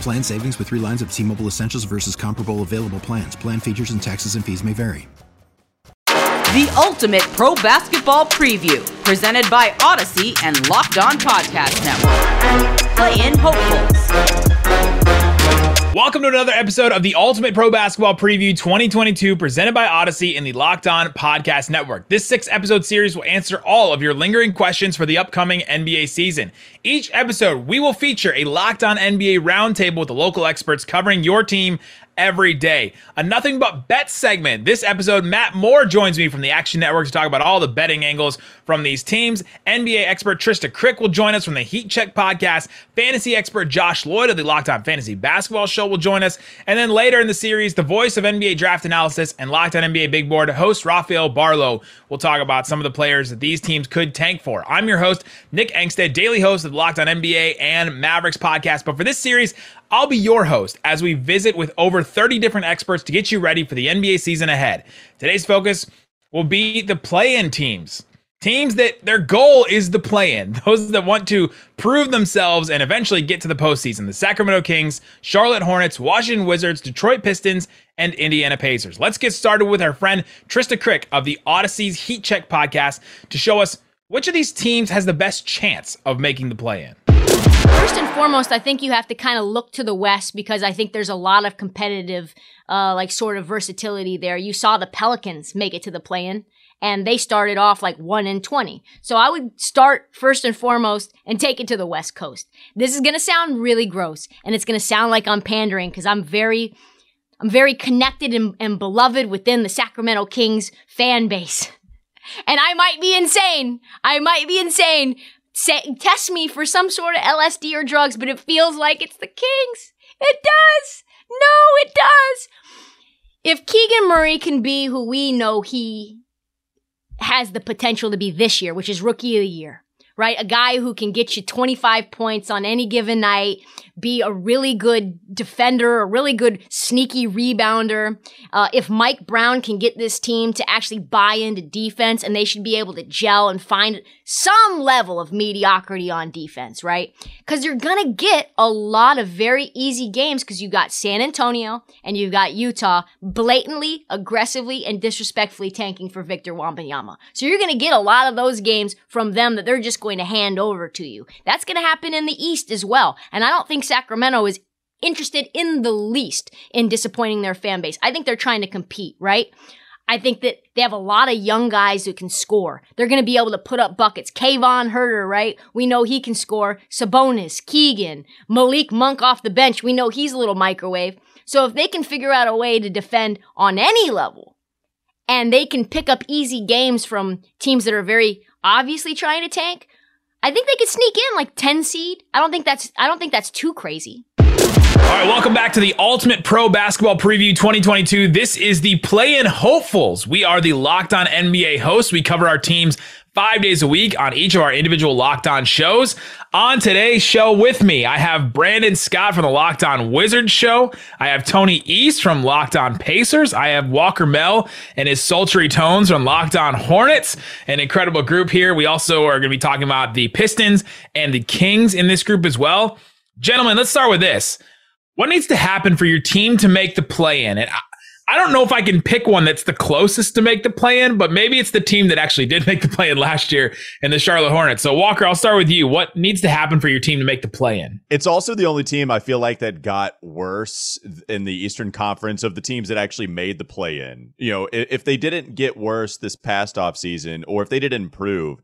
Plan savings with three lines of T Mobile Essentials versus comparable available plans. Plan features and taxes and fees may vary. The ultimate pro basketball preview, presented by Odyssey and Locked On Podcast Network. Play in hopefuls. Welcome to another episode of the Ultimate Pro Basketball Preview 2022 presented by Odyssey and the Locked On Podcast Network. This six episode series will answer all of your lingering questions for the upcoming NBA season. Each episode, we will feature a Locked On NBA roundtable with the local experts covering your team every day. A nothing but bet segment. This episode, Matt Moore joins me from the Action Network to talk about all the betting angles from these teams. NBA expert Trysta Krick will join us from the Heat Check podcast. Fantasy expert Josh Lloyd of the Locked On Fantasy Basketball Show will join us. And then later in the series, the voice of NBA draft analysis and Locked On NBA Big Board host Rafael Barlowe will talk about some of the players that these teams could tank for. I'm your host, Nick Angstadt, daily host of the Locked On NBA and Mavericks podcast. But for this series, I'll be your host as we visit with over 30 different experts to get you ready for the NBA season ahead. Today's focus will be the play in teams. Teams that their goal is the play in, those that want to prove themselves and eventually get to the postseason. The Sacramento Kings, Charlotte Hornets, Washington Wizards, Detroit Pistons, and Indiana Pacers. Let's get started with our friend Trysta Krick of the Odyssey's Heat Check podcast to show us which of these teams has the best chance of making the play in. First and foremost, I think you have to kind of look to the West because I think there's a lot of competitive, uh, like sort of versatility there. You saw the Pelicans make it to the play-in and they started off like 1 in 20. So I would start first and foremost and take it to the West Coast. This is going to sound really gross and it's going to sound like I'm pandering because I'm very, I'm very connected and, and beloved within the Sacramento Kings fan base. And I might be insane. I might be insane, say, test me for some sort of LSD or drugs, but it feels like it's the Kings. It does. No, it does. If Keegan Murray can be who we know he has the potential to be this year, which is rookie of the year, right? A guy who can get you 25 points on any given night, be a really good defender, a really good sneaky rebounder. Uh, if Mike Brown can get this team to actually buy into defense and they should be able to gel and find some level of mediocrity on defense, right? Because you're going to get a lot of very easy games because you got San Antonio and you've got Utah blatantly, aggressively, and disrespectfully tanking for Victor Wembanyama. So you're going to get a lot of those games from them that they're just going to hand over to you. That's going to happen in the East as well. And I don't think Sacramento is interested in the least in disappointing their fan base. I think they're trying to compete, right? I think that they have a lot of young guys who can score. They're going to be able to put up buckets. Kevin Huerter, right? We know he can score. Sabonis, Keegan, Malik Monk off the bench. We know he's a little microwave. So if they can figure out a way to defend on any level and they can pick up easy games from teams that are very obviously trying to tank, I think they could sneak in like 10 seed. I don't think that's I don't think that's too crazy. All right, welcome back to the Ultimate Pro Basketball Preview 2022. This is the Play In Hopefuls. We are the Locked On NBA hosts. We cover our teams five days a week on each of our individual Locked On shows. On today's show with me, I have Brandon Scott from the Locked On Wizards show. I have Tony East from Locked On Pacers. I have Walker Mel and his sultry tones from Locked On Hornets, an incredible group here. We also are going to be talking about the Pistons and the Kings in this group as well. Gentlemen, let's start with this. What needs to happen for your team to make the play in? And I don't know if I can pick one that's the closest to make the play in, but maybe it's the team that actually did make the play in last year in the Charlotte Hornets. So, Walker, I'll start with you. What needs to happen for your team to make the play in? It's also the only team I feel like that got worse in the Eastern Conference of the teams that actually made the play in. You know, if they didn't get worse this past offseason or if they didn't improve,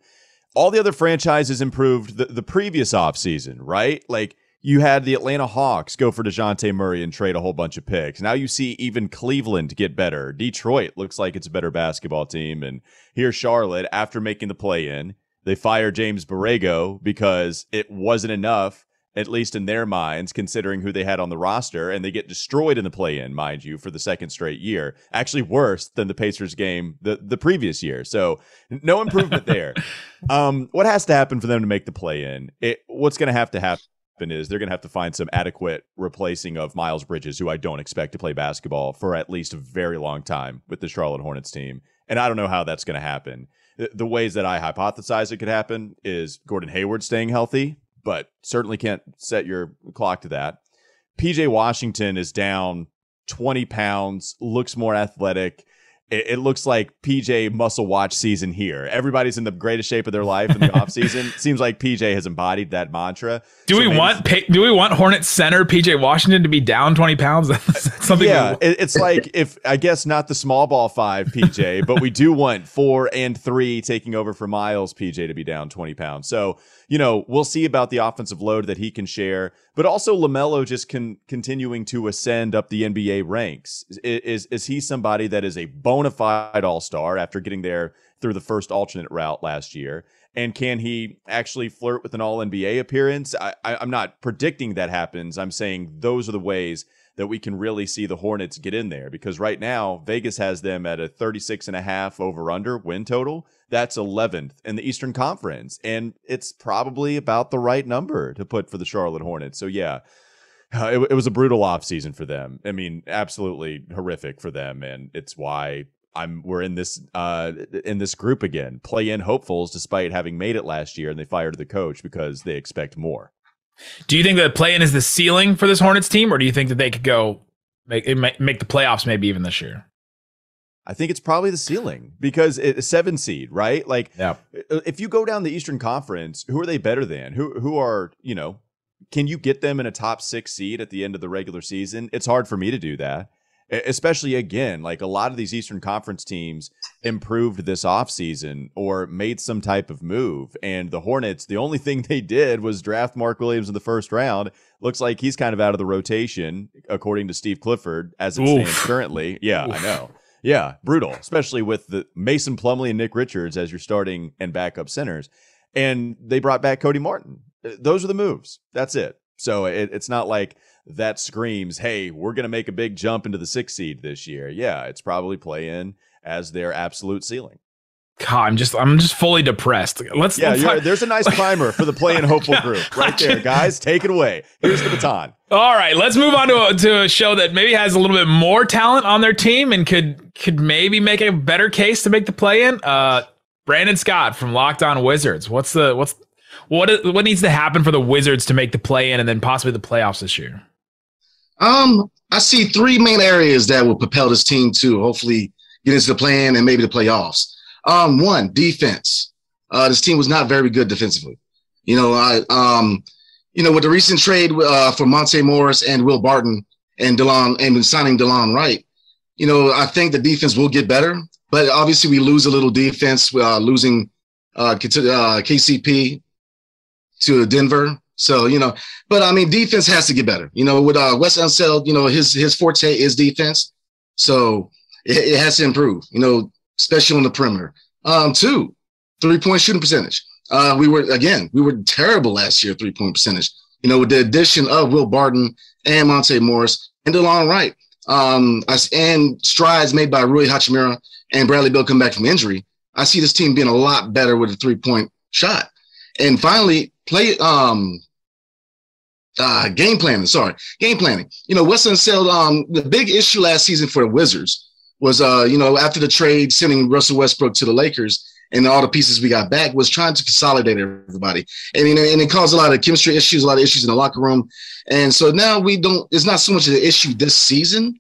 all the other franchises improved the, the previous offseason, right? Like, you had the Atlanta Hawks go for DeJounte Murray and trade a whole bunch of picks. Now you see even Cleveland get better. Detroit looks like it's a better basketball team. And here's Charlotte after making the play in. They fire James Borrego because it wasn't enough, at least in their minds, considering who they had on the roster. And they get destroyed in the play in, mind you, for the second straight year. Actually, worse than the Pacers game the, the previous year. So no improvement there. um, what has to happen for them to make the play in? What's going to have to happen? Is they're going to have to find some adequate replacing of Miles Bridges, who I don't expect to play basketball for at least a very long time with the Charlotte Hornets team. And I don't know how that's going to happen. The ways that I hypothesize it could happen is Gordon Hayward staying healthy, but certainly can't set your clock to that. PJ Washington is down 20 pounds, looks more athletic it, it, looks like PJ muscle watch season here. Everybody's in the greatest shape of their life in the off season. Seems like PJ has embodied that mantra. Do so we want do we want Hornet center PJ Washington to be down twenty pounds? something. Yeah, we- it's like if I guess not the small ball five PJ, but we do want four and three taking over for Miles PJ to be down twenty pounds. So you know, we'll see about the offensive load that he can share, but also LaMelo just can continuing to ascend up the NBA ranks. Is, is, is he somebody that is a bona fide all star after getting there through the first alternate route last year? And can he actually flirt with an all NBA appearance? I, I, I'm not predicting that happens. I'm saying those are the ways that we can really see the Hornets get in there because right now Vegas has them at a 36 and a half over under win total. That's 11th in the Eastern Conference and it's probably about the right number to put for the Charlotte Hornets. So yeah, uh, it, it was a brutal offseason for them. I mean, absolutely horrific for them and it's why I'm we're in this uh in this group again. Play in hopefuls despite having made it last year and they fired the coach because they expect more. Do you think that play-in is the ceiling for this Hornets team, or do you think that they could go make make the playoffs maybe even this year? I think it's probably the ceiling because it's seven seed, right? Like, yeah. if you go down the Eastern Conference, who are they better than? Who who are you know? Can you get them in a top six seed at the end of the regular season? It's hard for me to do that especially again like a lot of these eastern conference teams improved this offseason or made some type of move. And the hornets the only thing they did was draft mark williams in the first round. Looks like he's kind of out of the rotation according to steve clifford as it Oof. stands currently. Yeah Oof. i know. Yeah brutal especially with the mason plumlee and nick richards as your starting and backup centers. And they brought back cody martin. Uh, those are the moves. That's it. So it, it's not like that screams, hey, we're going to make a big jump into the six seed this year. Yeah, it's probably play in as their absolute ceiling. God, I'm just I'm just fully depressed. Let's yeah. Let's there's a nice primer for the play in hopeful group right there, guys. Take it away. Here's the baton. All right, let's move on to a, to a show that maybe has a little bit more talent on their team and could could maybe make a better case to make the play in. Uh, Brandon Scott from Locked On Wizards. What's the what's what what needs to happen for the Wizards to make the play in and then possibly the playoffs this year? Um, I see three main areas that will propel this team to hopefully get into the plan and maybe the playoffs. Um, one, defense. Uh, this team was not very good defensively. You know, I, um, you know, with the recent trade uh, for Monte Morris and Will Barton and Delon and signing Delon Wright, you know, I think the defense will get better. But obviously, we lose a little defense, uh, losing uh, KCP uh, to Denver. So, you know, but I mean, defense has to get better. You know, with uh, Wes Unseld, you know, his his forte is defense. So it, it, has to improve, you know, especially on the perimeter. Um, two, three point shooting percentage. Uh, we were, again, we were terrible last year, three point percentage. You know, with the addition of Will Barton and Monte Morris and DeLon Wright, um, and strides made by Rui Hachimura and Bradley Beal come back from injury, I see this team being a lot better with a three point shot. And finally, play um uh game planning. Sorry, game planning. You know, Wes said um the big issue last season for the Wizards was uh you know after the trade sending Russell Westbrook to the Lakers and all the pieces we got back was trying to consolidate everybody. And, and it caused a lot of chemistry issues, a lot of issues in the locker room. And so now we don't, it's not so much of the issue this season,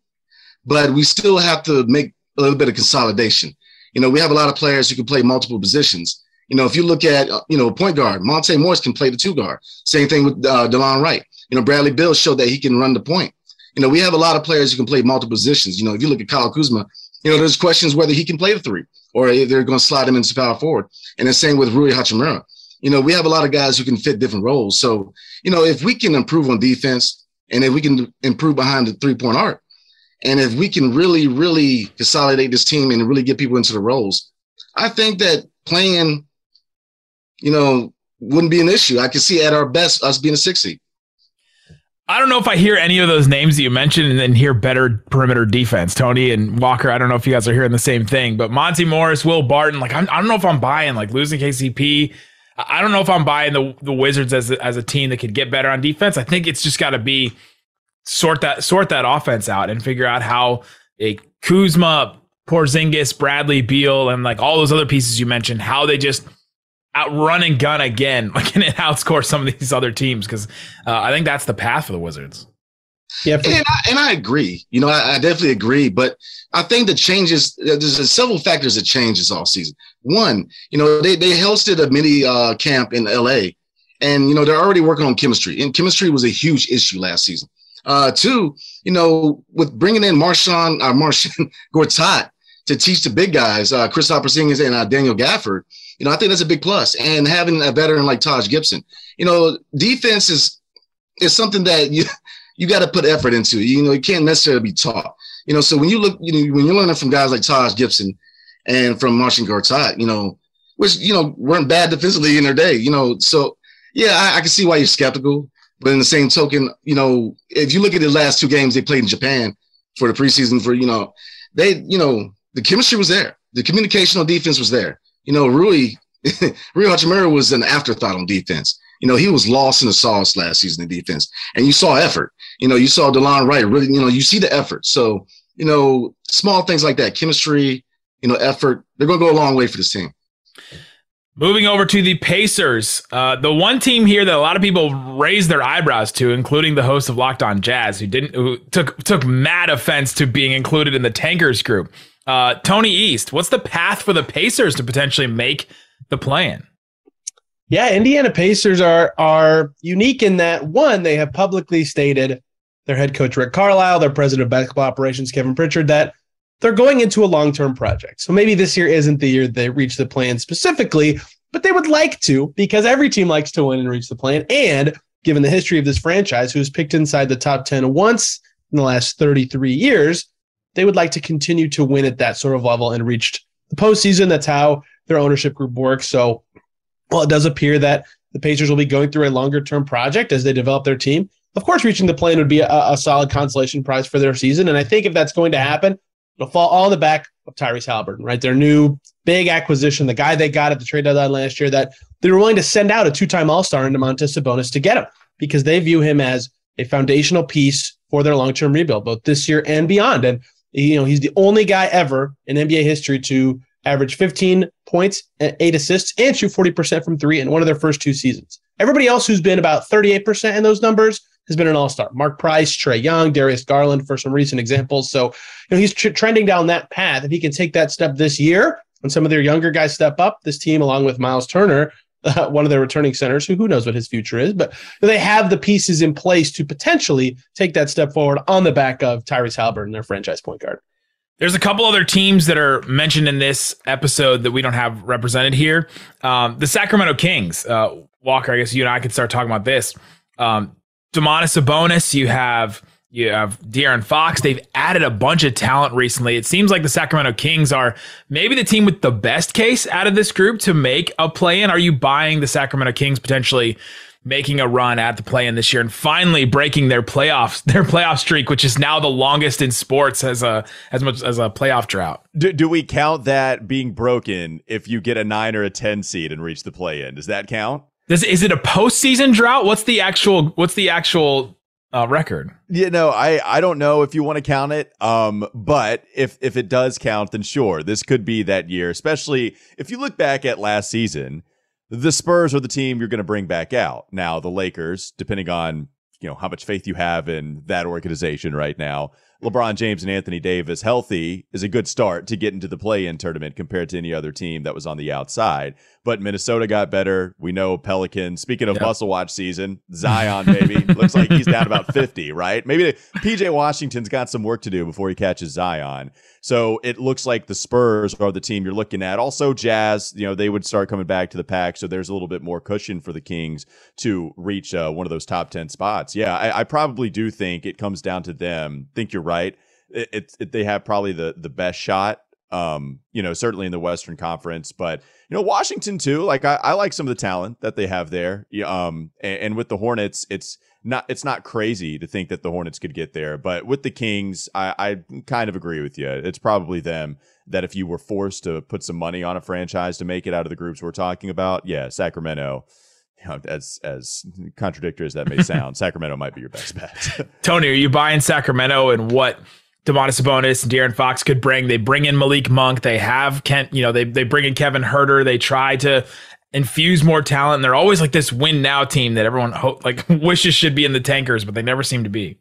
but we still have to make a little bit of consolidation. You know, we have a lot of players who can play multiple positions. You know, if you look at, you know, point guard, Monte Morris can play the two guard. Same thing with uh, Delon Wright. You know, Bradley Beal showed that he can run the point. You know, we have a lot of players who can play multiple positions. You know, if you look at Kyle Kuzma, you know, there's questions whether he can play the three or they're going to slide him into power forward. And the same with Rui Hachimura. You know, we have a lot of guys who can fit different roles. So, you know, if we can improve on defense and if we can improve behind the three point arc, and if we can really, really consolidate this team and really get people into the roles, I think that playing, you know, wouldn't be an issue. I could see at our best us being a six seed. I don't know if I hear any of those names that you mentioned and then hear better perimeter defense. Tony and Walker, I don't know if you guys are hearing the same thing, but Monty Morris, Will Barton, like I'm, I do not know if I'm buying like losing KCP. I don't know if I'm buying the the Wizards as a, as a team that could get better on defense. I think it's just got to be sort that sort that offense out and figure out how a Kuzma, Porzingis, Bradley Beal, and like all those other pieces you mentioned, how they just outrun and gun again, like and outscore some of these other teams because uh, I think that's the path for the Wizards. Yeah, for- and, I, and I agree. You know, I, I, definitely agree. But I think the changes there's several factors that changes all season. One, you know, they they hosted a mini uh, camp in L.A. and you know they're already working on chemistry, and chemistry was a huge issue last season. Uh, two, you know, with bringing in MarJon, uh, Marcin Gortat to teach the big guys, uh, Chris Porzingis and uh, Daniel Gafford, you know, I think that's a big plus. And having a veteran like Taj Gibson, you know, defense is is something that you you got to put effort into. You know, you can't necessarily be taught. You know, so when you look, you know, when you're learning from guys like Taj Gibson and from Marcin Gortat, you know, which you know weren't bad defensively in their day, you know, so yeah, I, I can see why you're skeptical. But in the same token, you know, if you look at the last two games they played in Japan for the preseason, for you know, they, you know, the chemistry was there, the communicational defense was there. You know, Rui, Rui Hachimura was an afterthought on defense. You know, he was lost in the sauce last season in defense, and you saw effort. You know, you saw Delon Wright really. You know, you see the effort. So, you know, small things like that, chemistry, you know, effort, they're going to go a long way for this team. Moving over to the Pacers, uh, the one team here that a lot of people raised their eyebrows to, including the host of Locked On Jazz, who didn't, who took took mad offense to being included in the tankers group. Uh, Tony East, what's the path for the Pacers to potentially make the plan? Yeah, Indiana Pacers are are unique in that one, they have publicly stated their head coach Rick Carlisle, their president of basketball operations Kevin Pritchard that they're going into a long term project. So maybe this year isn't the year they reach the plan specifically, but they would like to because every team likes to win and reach the plan. And given the history of this franchise, who's picked inside the top 10 once in the last 33 years, they would like to continue to win at that sort of level and reach the postseason. That's how their ownership group works. So, well, it does appear that the Pacers will be going through a longer term project as they develop their team. Of course, reaching the plane would be a, a solid consolation prize for their season. And I think if that's going to happen, It'll fall all the back of Tyrese Haliburton, right? Their new big acquisition, the guy they got at the trade deadline last year that they were willing to send out a two-time All-Star into Domantas Sabonis to get him because they view him as a foundational piece for their long-term rebuild, both this year and beyond. And you know, he's the only guy ever in NBA history to average 15 points, and eight assists, and shoot 40% from three in one of their first two seasons. Everybody else who's been about 38% in those numbers has been an all star. Mark Price, Trae Young, Darius Garland for some recent examples. So, you know, he's tr- trending down that path. If he can take that step this year and some of their younger guys step up, this team, along with Miles Turner, uh, one of their returning centers, who who knows what his future is, but they have the pieces in place to potentially take that step forward on the back of Tyrese Haliburton, their franchise point guard. There's a couple other teams that are mentioned in this episode that we don't have represented here. Um, the Sacramento Kings. Uh, Walker, I guess you and I could start talking about this. Um, Domantas Sabonis, you have you have De'Aaron Fox. They've added a bunch of talent recently. It seems like the Sacramento Kings are maybe the team with the best case out of this group to make a play in. Are you buying the Sacramento Kings potentially making a run at the play in this year and finally breaking their playoffs their playoff streak, which is now the longest in sports as a as much as a playoff drought? Do, do we count that being broken if you get a nine or a ten seed and reach the play in? Does that count? Does is it a postseason drought? What's the actual what's the actual uh, record? You know, I I don't know if you want to count it. Um, but if if it does count, then sure, this could be that year. Especially if you look back at last season, the Spurs are the team you're going to bring back out. Now the Lakers, depending on you know how much faith you have in that organization right now, LeBron James and Anthony Davis healthy is a good start to get into the play-in tournament compared to any other team that was on the outside. But Minnesota got better. We know Pelicans. Speaking of yep. muscle watch season, Zion maybe looks like he's down about 50, right? Maybe PJ Washington's got some work to do before he catches Zion. So it looks like the Spurs are the team you're looking at. Also Jazz, you know, they would start coming back to the pack, so there's a little bit more cushion for the Kings to reach uh, one of those top 10 spots. Yeah, I, I, probably do think it comes down to them. think you're right. It, it, it, they have probably the the best shot um, you know, certainly in the Western Conference, but you know, Washington too. Like I, I like some of the talent that they have there. Um, and, and, with the Hornets, it's not it's not crazy to think that the Hornets could get there. But with the Kings, I, I kind of agree with you. It's probably them that if you were forced to put some money on a franchise to make it out of the groups we're talking about, yeah, Sacramento. You know, as as contradictory as that may sound, Sacramento might be your best bet. Tony, are you buying Sacramento and what Domantas Sabonis and De'Aaron Fox could bring. They bring in Malik Monk. They have Kent, you know, they they bring in Kevin Huerter. They try to infuse more talent. And they're always like this win now team that everyone hope, like wishes should be in the tankers, but they never seem to be.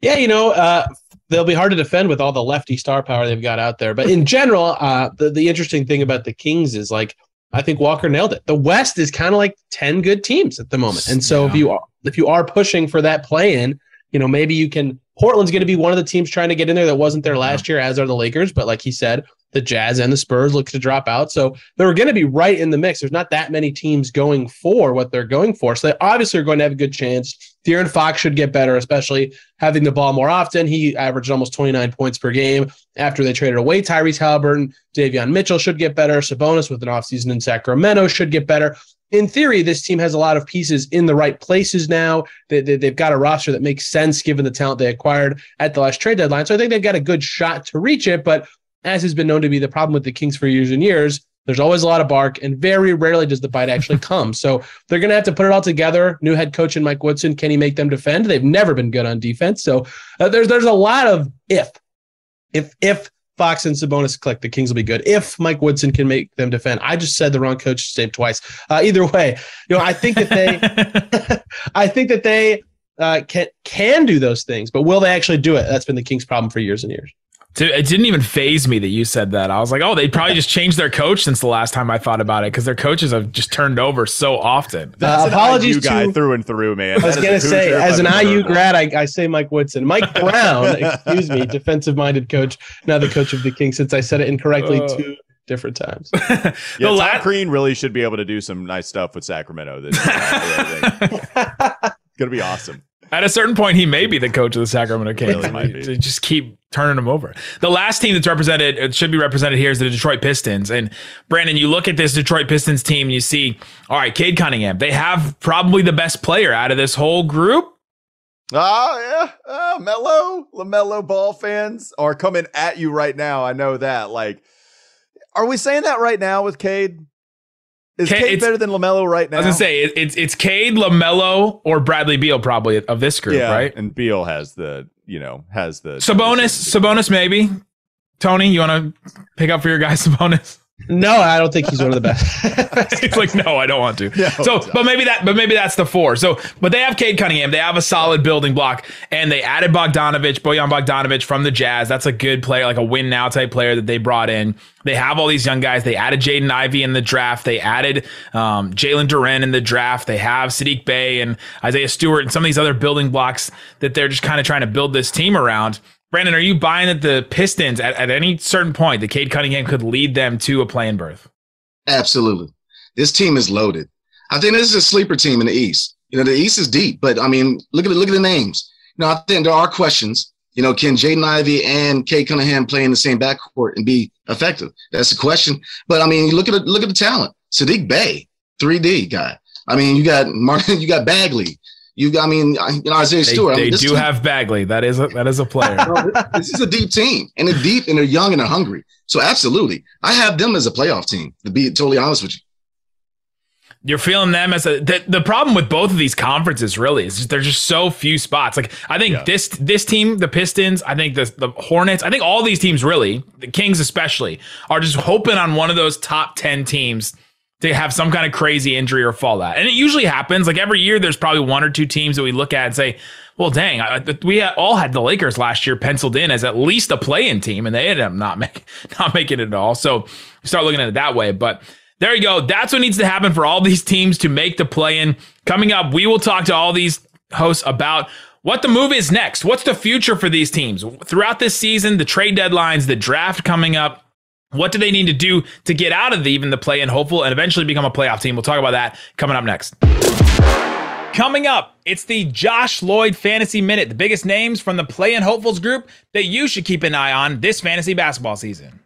Yeah, you know, uh, they'll be hard to defend with all the lefty star power they've got out there. But in general, uh, the the interesting thing about the Kings is like I think Walker nailed it. The West is kind of like ten good teams at the moment, and so yeah. if you are if you are pushing for that play in, you know, maybe you can Portland's going to be one of the teams trying to get in there that wasn't there last year, as are the Lakers. But like he said, the Jazz and the Spurs look to drop out. So they're going to be right in the mix. There's not that many teams going for what they're going for. So they obviously are going to have a good chance. De'Aaron Fox should get better, especially having the ball more often. He averaged almost 29 points per game after they traded away Tyrese Haliburton. Davion Mitchell should get better. Sabonis with an offseason in Sacramento should get better in theory, this team has a lot of pieces in the right places now. They, they, have got a roster that makes sense given the talent they acquired at the last trade deadline. So I think they've got a good shot to reach it. But as has been known to be the problem with the Kings for years and years, there's always a lot of bark, and very rarely does the bite actually come. So they're going to have to put it all together. New head coach and Mike Woodson, can he make them defend? They've never been good on defense. So uh, there's there's a lot of if, if if Fox and Sabonis click, the Kings will be good. If Mike Woodson can make them defend, I just said the wrong coach's name twice. Uh, either way, you know, I think that they, I think that they uh, can can do those things, but will they actually do it? That's been the Kings' problem for years and years. It didn't even faze me that you said that. I was like, oh, they probably just changed their coach since the last time I thought about it because their coaches have just turned over so often. That's uh, apologies to you guy through and through, man. I was gonna say, as an IU grad, I, I, say Mike Woodson, Mike Brown, excuse me, defensive-minded coach, now the coach of the Kings. Since I said it incorrectly uh, two different times. yeah, Tom la- Crean really should be able to do some nice stuff with Sacramento. This gonna be awesome. At a certain point, he may be the coach of the Sacramento Kings. Really just keep turning him over. The last team that's represented, it should be represented here, is the Detroit Pistons. And Brandon, you look at this Detroit Pistons team, you see, all right, Cade Cunningham. They have probably the best player out of this whole group. Oh yeah, oh, Melo, Lamelo Ball fans are coming at you right now. I know that. Like, are we saying that right now with Cade? Is Cade, Cade better than Lamelo right now? I was gonna say it's it's Cade, Lamelo, or Bradley Beal probably of this group, yeah, right? And Beal has the you know has the Sabonis, Sabonis maybe. Tony, you want to pick up for your guy Sabonis? No, I don't think he's one of the best. he's like, no, I don't want to. No, so, but maybe that, but maybe that's the four. So, but they have Cade Cunningham. They have a solid building block, and they added Bogdanovich, Bojan Bogdanovich from the Jazz. That's a good player, like a win now type player that they brought in. They have all these young guys. They added Jaden Ivey in the draft. They added um, Jalen Duren in the draft. They have Saddiq Bey and Isaiah Stewart and some of these other building blocks that they're just kind of trying to build this team around. Brandon, are you buying that the Pistons at, at any certain point, the Cade Cunningham could lead them to a play-in berth? Absolutely. This team is loaded. I think this is a sleeper team in the East. You know, the East is deep, but I mean, look at the, look at the names. You know, I think there are questions. You know, can Jaden Ivey and Cade Cunningham play in the same backcourt and be effective? That's the question. But I mean, look at the, look at the talent. Saddiq Bey, 3D guy. I mean, you got Martin, you got Bagley, you, I mean, you know, Isaiah they, Stewart. They I mean, do team, have Bagley. That is a, that is a player. this is a deep team, and they're deep, and they're young, and they're hungry. So absolutely, I have them as a playoff team. To be totally honest with you. You're feeling them as a the, the problem with both of these conferences really is just, there's just so few spots. Like I think yeah. this this team, the Pistons, I think the the Hornets, I think all these teams really, the Kings especially, are just hoping on one of those top ten teams to have some kind of crazy injury or fallout. And it usually happens. Like every year, there's probably one or two teams that we look at and say, Well, dang, I, we all had the Lakers last year penciled in as at least a play-in team, and they ended up not make, not making it at all. So start looking at it that way. But there you go. That's what needs to happen for all these teams to make the play-in. Coming up, we will talk to all these hosts about what the move is next. What's the future for these teams throughout this season? The trade deadlines, the draft coming up. What do they need to do to get out of the, even the play-in hopeful and eventually become a playoff team? We'll talk about that coming up next. Coming up, it's the Josh Lloyd Fantasy Minute, the biggest names from the Play in Hopefuls group that you should keep an eye on this fantasy basketball season.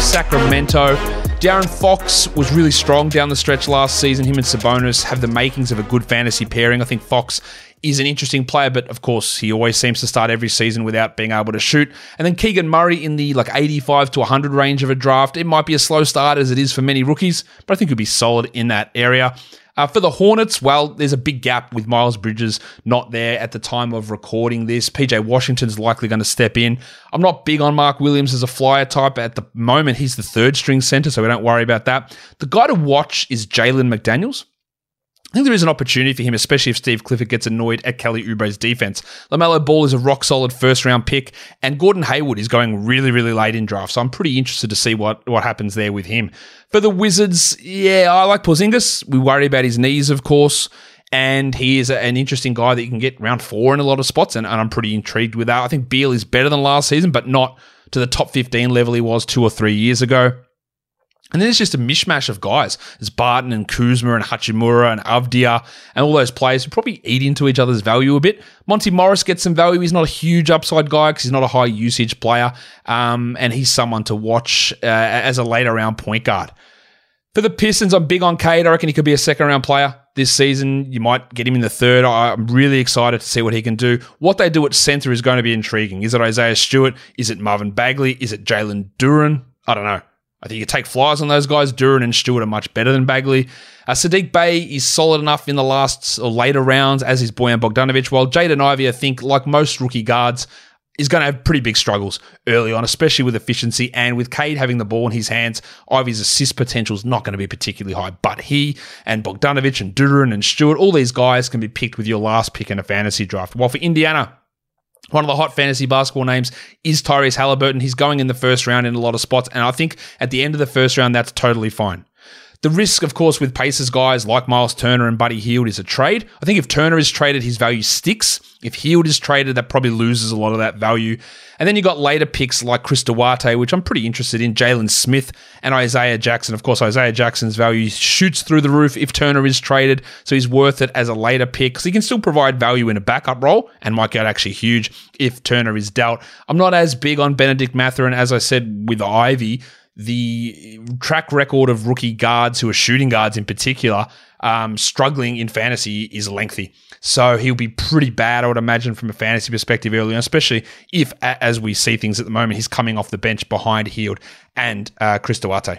Sacramento. De'Aaron Fox was really strong down the stretch last season. Him and Sabonis have the makings of a good fantasy pairing. I think Fox is an interesting player, but of course, he always seems to start every season without being able to shoot. And then Keegan Murray in the like 85 to 100 range of a draft. It might be a slow start as it is for many rookies, but I think he'll be solid in that area. Uh, for the Hornets, well, there's a big gap with Miles Bridges not there at the time of recording this. PJ Washington's likely going to step in. I'm not big on Mark Williams as a flyer type. At the moment, he's the third string center, so we don't worry about that. The guy to watch is Jalen McDaniels. I think there is an opportunity for him, especially if Steve Clifford gets annoyed at Kelly Oubre's defense. LaMelo Ball is a rock solid first round pick, and Gordon Hayward is going really, really late in draft. So I'm pretty interested to see what, what happens there with him. For the Wizards, yeah, I like Porzingis. We worry about his knees, of course. And he is an interesting guy that you can get round four in a lot of spots, and, and I'm pretty intrigued with that. I think Beal is better than last season, but not to the top 15 level he was two or three years ago. And then it's just a mishmash of guys. It's Barton and Kuzma and Hachimura and Avdija and all those players who probably eat into each other's value a bit. Monty Morris gets some value. He's not a huge upside guy because he's not a high usage player. Um, and he's someone to watch uh, as a later round point guard. For the Pistons, I'm big on Cade. I reckon he could be a second round player this season. You might get him in the third. I'm really excited to see what he can do. What they do at center is going to be intriguing. Is it Isaiah Stewart? Is it Marvin Bagley? Is it Jalen Duren? I don't know. I think you take flies on those guys. Duren and Stewart are much better than Bagley. Uh, Saddiq Bey is solid enough in the last or later rounds, as is Bojan Bogdanovic. While Jaden Ivey, I think, like most rookie guards, is going to have pretty big struggles early on, especially with efficiency and with Cade having the ball in his hands. Ivey's assist potential is not going to be particularly high, but he and Bogdanovic and Duren and Stewart, all these guys can be picked with your last pick in a fantasy draft. While for Indiana, one of the hot fantasy basketball names is Tyrese Haliburton. He's going in the first round in a lot of spots, and I think at the end of the first round, that's totally fine. The risk, of course, with Pacers guys like Miles Turner and Buddy Hield is a trade. I think if Turner is traded, his value sticks. If Hield is traded, that probably loses a lot of that value. And then you got later picks like Chris Duarte, which I'm pretty interested in, Jalen Smith and Isaiah Jackson. Of course, Isaiah Jackson's value shoots through the roof if Turner is traded, so he's worth it as a later pick. So he can still provide value in a backup role and might get actually huge if Turner is dealt. I'm not as big on Benedict Mathurin, as I said with Ivey the track record of rookie guards who are shooting guards in particular um, struggling in fantasy is lengthy. So he'll be pretty bad, I would imagine, from a fantasy perspective early on, especially if, as we see things at the moment, he's coming off the bench behind Hield and uh, Chris Duarte.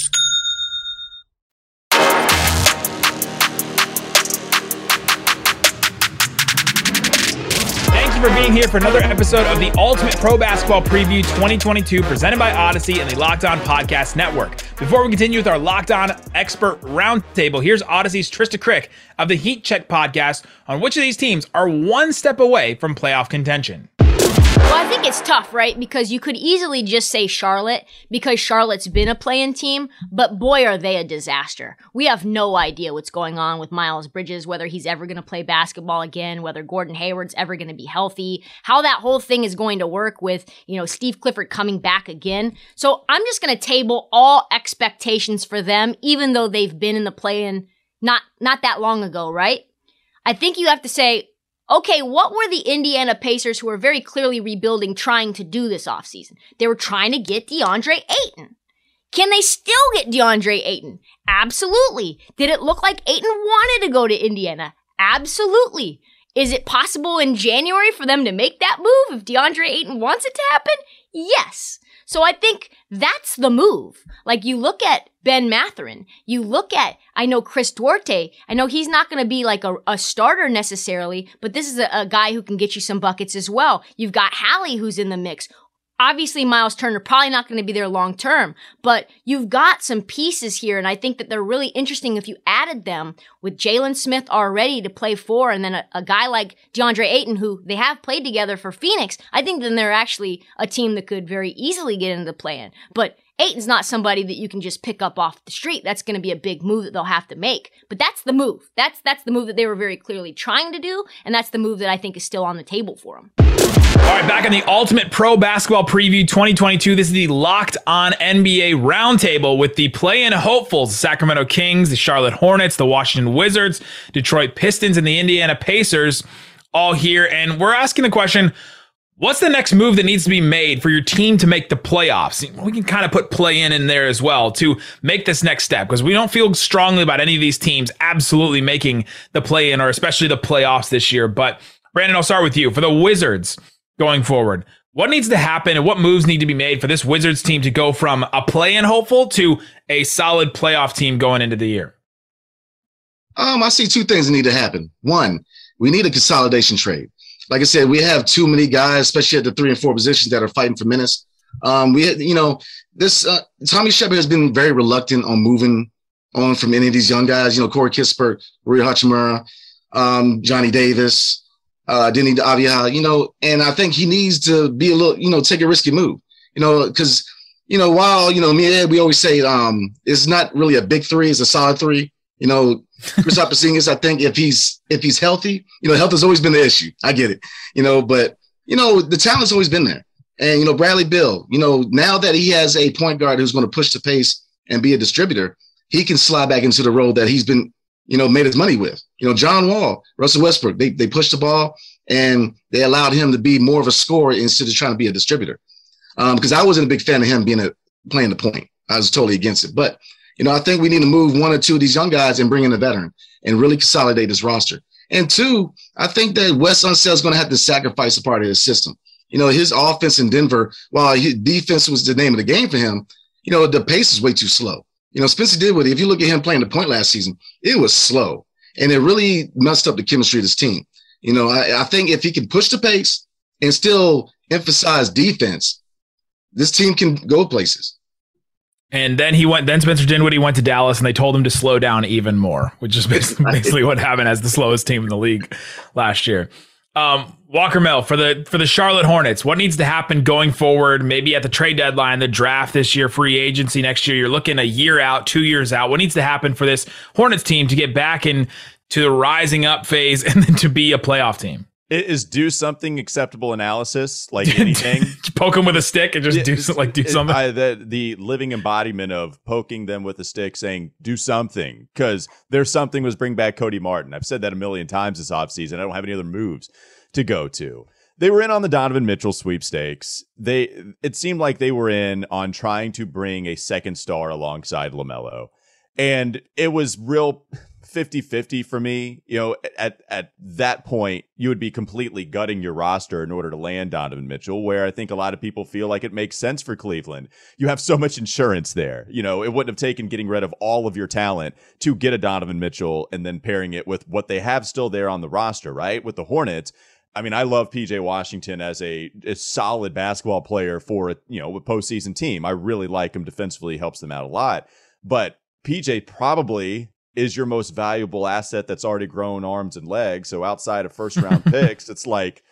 You for being here for another episode of the Ultimate Pro Basketball Preview 2022 presented by Odyssey and the Locked On Podcast Network. Before we continue with our Locked On Expert Roundtable, here's Odyssey's Trysta Krick of the Heat Check podcast on which of these teams are one step away from playoff contention. Well, I think it's tough, right? Because you could easily just say Charlotte because Charlotte's been a playing team, but boy, are they a disaster. We have no idea what's going on with Miles Bridges, whether he's ever going to play basketball again, whether Gordon Hayward's ever going to be healthy, how that whole thing is going to work with, you know, Steve Clifford coming back again. So I'm just going to table all expectations for them, even though they've been in the play-in not, not that long ago, right? I think you have to say, Okay, what were the Indiana Pacers who were very clearly rebuilding trying to do this offseason? They were trying to get DeAndre Ayton. Can they still get DeAndre Ayton? Absolutely. Did it look like Ayton wanted to go to Indiana? Absolutely. Is it possible in January for them to make that move if DeAndre Ayton wants it to happen? Yes. So I think that's the move. Like you look at Ben Mathurin, you look at, I know Chris Duarte, I know he's not going to be like a, a, starter necessarily, but this is a, a guy who can get you some buckets as well. You've got Hallie who's in the mix. Obviously, Miles Turner probably not going to be there long term, but you've got some pieces here, and I think that they're really interesting if you added them with Jalen Smith already to play four, and then a, a, guy like DeAndre Ayton, who they have played together for Phoenix. I think then they're actually a team that could very easily get into the plan. But Ayton's not somebody that you can just pick up off the street. That's going to be a big move that they'll have to make. But that's the move. That's that's the move that they were very clearly trying to do, and that's the move that I think is still on the table for them. All right, back on the Ultimate Pro Basketball Preview 2022. This is the Locked On NBA Roundtable with the play-in hopefuls: the Sacramento Kings, the Charlotte Hornets, the Washington Wizards, Detroit Pistons, and the Indiana Pacers, all here. And we're asking the question. What's the next move that needs to be made for your team to make the playoffs? We can kind of put play in in there as well to make this next step because we don't feel strongly about any of these teams absolutely making the play in or especially the playoffs this year. But Brandon, I'll start with you. For the Wizards going forward, what needs to happen and what moves need to be made for this Wizards team to go from a play in hopeful to a solid playoff team going into the year? Um, I see two things that need to happen. One, we need a consolidation trade like I said, we have too many guys, especially at the three and four positions, that are fighting for minutes. Um, we, you know, this uh, Tommy Sheppard has been very reluctant on moving on from any of these young guys. You know, Corey Kispert, Rui Hachimura, um, Johnny Davis, uh, Deni Avdija. You know, and I think he needs to be a little, you know, take a risky move. You know, because you know, while you know me and Ed, we always say um, it's not really a big three; it's a solid three. You know, Kristaps Porzingis, I think if he's if he's healthy, you know, health has always been the issue. I get it, you know, but you know, the talent's always been there. And you know, Bradley Beal, you know, now that he has a point guard who's going to push the pace and be a distributor, he can slide back into the role that he's been, you know, made his money with. You know, John Wall, Russell Westbrook, they they pushed the ball and they allowed him to be more of a scorer instead of trying to be a distributor. Um, because I wasn't a big fan of him being a playing the point. I was totally against it. But you know, I think we need to move one or two of these young guys and bring in a veteran and really consolidate this roster. And two, I think that Wes Unseld is going to have to sacrifice a part of his system. You know, his offense in Denver, while his defense was the name of the game for him, you know, the pace is way too slow. You know, Spencer Dinwiddie, if you look at him playing the point last season, it was slow. And it really messed up the chemistry of this team. You know, I, I think if he can push the pace and still emphasize defense, this team can go places. And then he went. Then Spencer Dinwiddie went to Dallas, and they told him to slow down even more, which is basically, basically what happened as the slowest team in the league last year. Um, Walker Mill for the for the Charlotte Hornets. What needs to happen going forward? Maybe at the trade deadline, the draft this year, free agency next year. You're looking a year out, two years out. What needs to happen for this Hornets team to get back in to the rising up phase and then to be a playoff team. It is do something acceptable analysis, like anything. Poke them with a stick and just Yeah, do it's- some, like do it- something. I- the, the living embodiment of poking them with a stick, saying do something because there's something was bring back Cody Martin. I've said that a million times this offseason. I don't have any other moves to go to. They were in on the Donovan Mitchell sweepstakes. They it seemed like they were in on trying to bring a second star alongside LaMelo. And it was real 50-50 for me. You know, at at that point, you would be completely gutting your roster in order to land Donovan Mitchell, where I think a lot of people feel like it makes sense for Cleveland. You have so much insurance there. You know, it wouldn't have taken getting rid of all of your talent to get a Donovan Mitchell and then pairing it with what they have still there on the roster, right? With the Hornets. I mean, I love PJ Washington as a, a solid basketball player for a you know a postseason team. I really like him defensively, helps them out a lot. But PJ probably is your most valuable asset that's already grown arms and legs. So outside of first round picks, it's like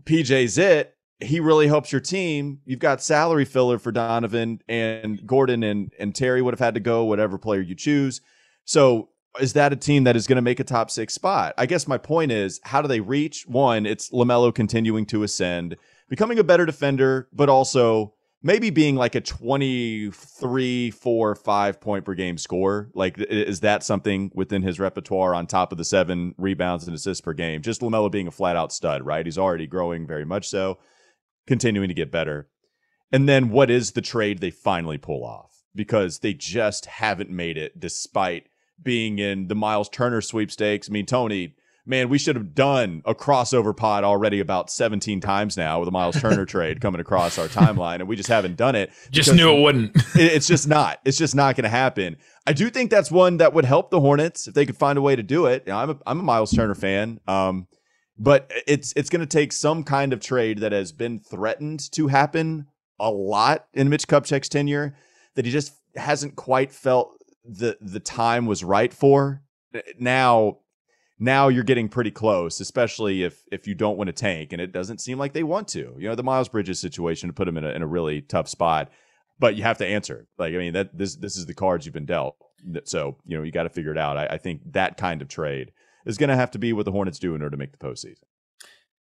PJ's it. He really helps your team. You've got salary filler for Donovan and Gordon and and Terry would have had to go whatever player you choose. So is that a team that is going to make a top six spot? I guess my point is, how do they reach? One, it's Lamelo continuing to ascend, becoming a better defender, but also maybe being like a 23, 4, 5 point per game score Like, is that something within his repertoire on top of the seven rebounds and assists per game? Just Lamelo being a flat out stud, right? He's already growing very much so, continuing to get better. And then what is the trade they finally pull off? Because they just haven't made it despite being in the Miles Turner sweepstakes. I mean, Tony, man, we should have done a crossover pod already about 17 times now with a Miles Turner trade coming across our timeline, and we just haven't done it. Just knew it wouldn't. it- it's just not. It's just not going to happen. I do think that's one that would help the Hornets if they could find a way to do it. You know, I'm a, I'm a Miles Turner fan. Um, but it's it's going to take some kind of trade that has been threatened to happen a lot in Mitch Kupchak's tenure that he just hasn't quite felt the the time was right for. Now now you're getting pretty close, especially if if you don't want to tank, and it doesn't seem like they want to. You know, the Miles Bridges situation put him in a, in a really tough spot, but you have to answer. Like, I mean, that this this is the cards you've been dealt. So you know, you got to figure it out. I, I think that kind of trade is going to have to be what the Hornets do in order to make the postseason.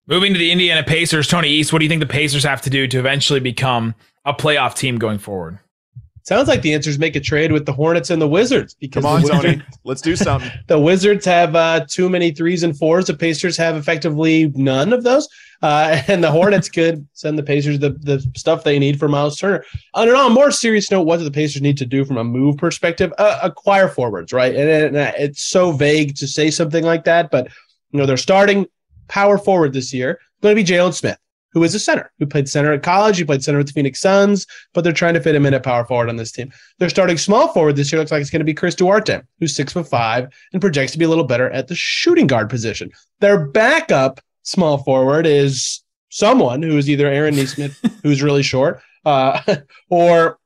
Moving to the Indiana Pacers, Tony East, what do you think the Pacers have to do to eventually become a playoff team going forward? Sounds like the answer is make a trade with the Hornets and the Wizards because Come on, the Tony, let's do something. the Wizards have uh, too many threes and fours. The Pacers have effectively none of those, uh, and the Hornets could send the Pacers the, the stuff they need for Miles Turner. On an on more serious note, what do the Pacers need to do from a move perspective? Uh, acquire forwards, right? And, and it's so vague to say something like that, but you know they're starting power forward this year. Going to be Jalen Smith, who is a center, who played center at college. He played center with the Phoenix Suns, but they're trying to fit him in at power forward on this team. They're starting small forward this year. Looks like it's going to be Chris Duarte, who's six foot five and projects to be a little better at the shooting guard position. Their backup small forward is someone who is either Aaron Nesmith, who's really short, uh, or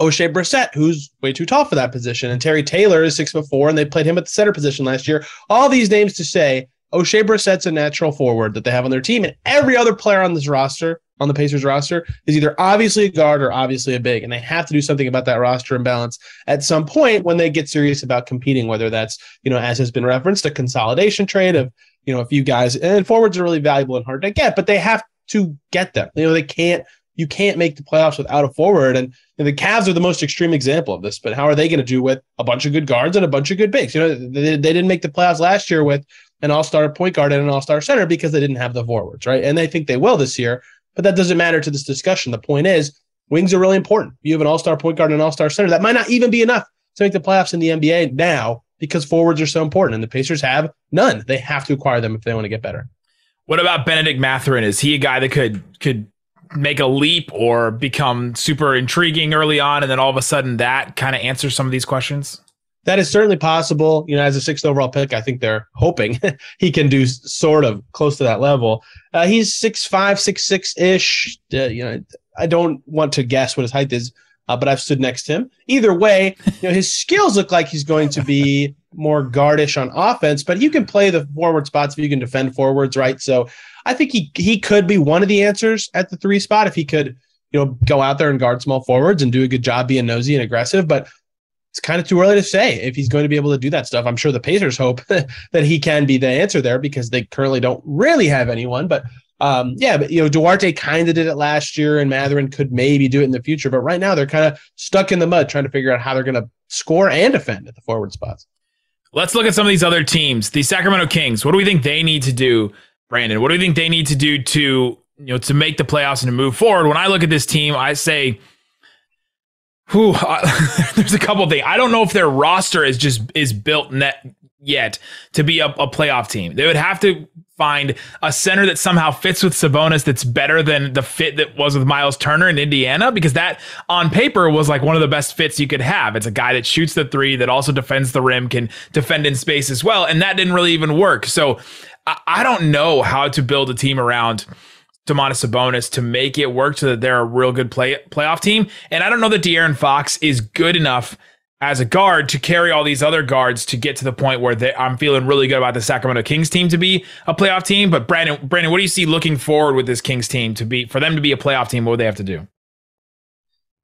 Oshae Brissett, who's way too tall for that position. And Terry Taylor is six foot four, and they played him at the center position last year. All these names to say Oshae Brissett's a natural forward that they have on their team, and every other player on this roster, on the Pacers roster, is either obviously a guard or obviously a big, and they have to do something about that roster imbalance at some point when they get serious about competing. Whether that's you know, as has been referenced, a consolidation trade of you know a few guys, and forwards are really valuable and hard to get, but they have to get them. You know, they can't. You can't make the playoffs without a forward, and, and the Cavs are the most extreme example of this. But how are they going to do with a bunch of good guards and a bunch of good bigs? You know, they, they didn't make the playoffs last year with an all-star point guard and an all-star center because they didn't have the forwards, right? And they think they will this year, but that doesn't matter to this discussion. The point is, wings are really important. You have an all-star point guard and an all-star center. That might not even be enough to make the playoffs in the NBA now because forwards are so important, and the Pacers have none. They have to acquire them if they want to get better. What about Bennedict Mathurin? Is he a guy that could could make a leap or become super intriguing early on, and then all of a sudden that kind of answers some of these questions? That is certainly possible. You know, as a sixth overall pick, I think they're hoping he can do sort of close to that level. Uh, he's six five, six six ish. Uh, you know, I don't want to guess what his height is, uh, but I've stood next to him. Either way, you know, his skills look like he's going to be more guardish on offense, but you can play the forward spots if you can defend forwards, right? So I think he he could be one of the answers at the three spot if he could, you know, go out there and guard small forwards and do a good job being nosy and aggressive. But it's kind of too early to say if he's going to be able to do that stuff. I'm sure the Pacers hope that he can be the answer there because they currently don't really have anyone. But um, yeah, but you know, Duarte kind of did it last year, and Mathurin could maybe do it in the future. But right now, they're kind of stuck in the mud trying to figure out how they're going to score and defend at the forward spots. Let's look at some of these other teams. The Sacramento Kings. What do we think they need to do, Brandon? What do you think they need to do to you know to make the playoffs and to move forward? When I look at this team, I say Whew, there's a couple things. I don't know if their roster is just is built net yet to be a, a, playoff team. They would have to find a center that somehow fits with Sabonis that's better than the fit that was with Miles Turner in Indiana because that on paper was like one of the best fits you could have. It's a guy that shoots the three that also defends the rim, can defend in space as well, and that didn't really even work. So I, don't know how to build a team around Domantas Sabonis to make it work so that they're a real good play playoff team. And I don't know that De'Aaron Fox is good enough as a guard to carry all these other guards to get to the point where they, I'm feeling really good about the Sacramento Kings team to be a playoff team. But Brandon, Brandon, what do you see looking forward with this Kings team to be for them to be a playoff team? What would they have to do?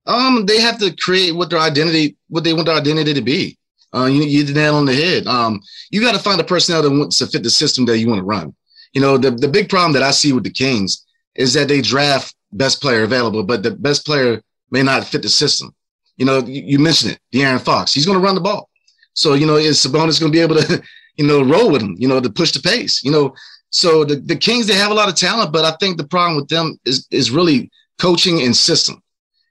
Um, they have to create what their identity, what they want their identity to be. Uh, you you the nail on the head. Um, you got to find a personnel that wants to fit the system that you want to run. You know, the the big problem that I see with the Kings is that they draft best player available, but the best player may not fit the system. You know, you, you mentioned it, De'Aaron Fox. He's going to run the ball. So, you know, is Sabonis going to be able to, you know, roll with him, you know, to push the pace, you know? So the, the Kings, they have a lot of talent, but I think the problem with them is, is really coaching and system.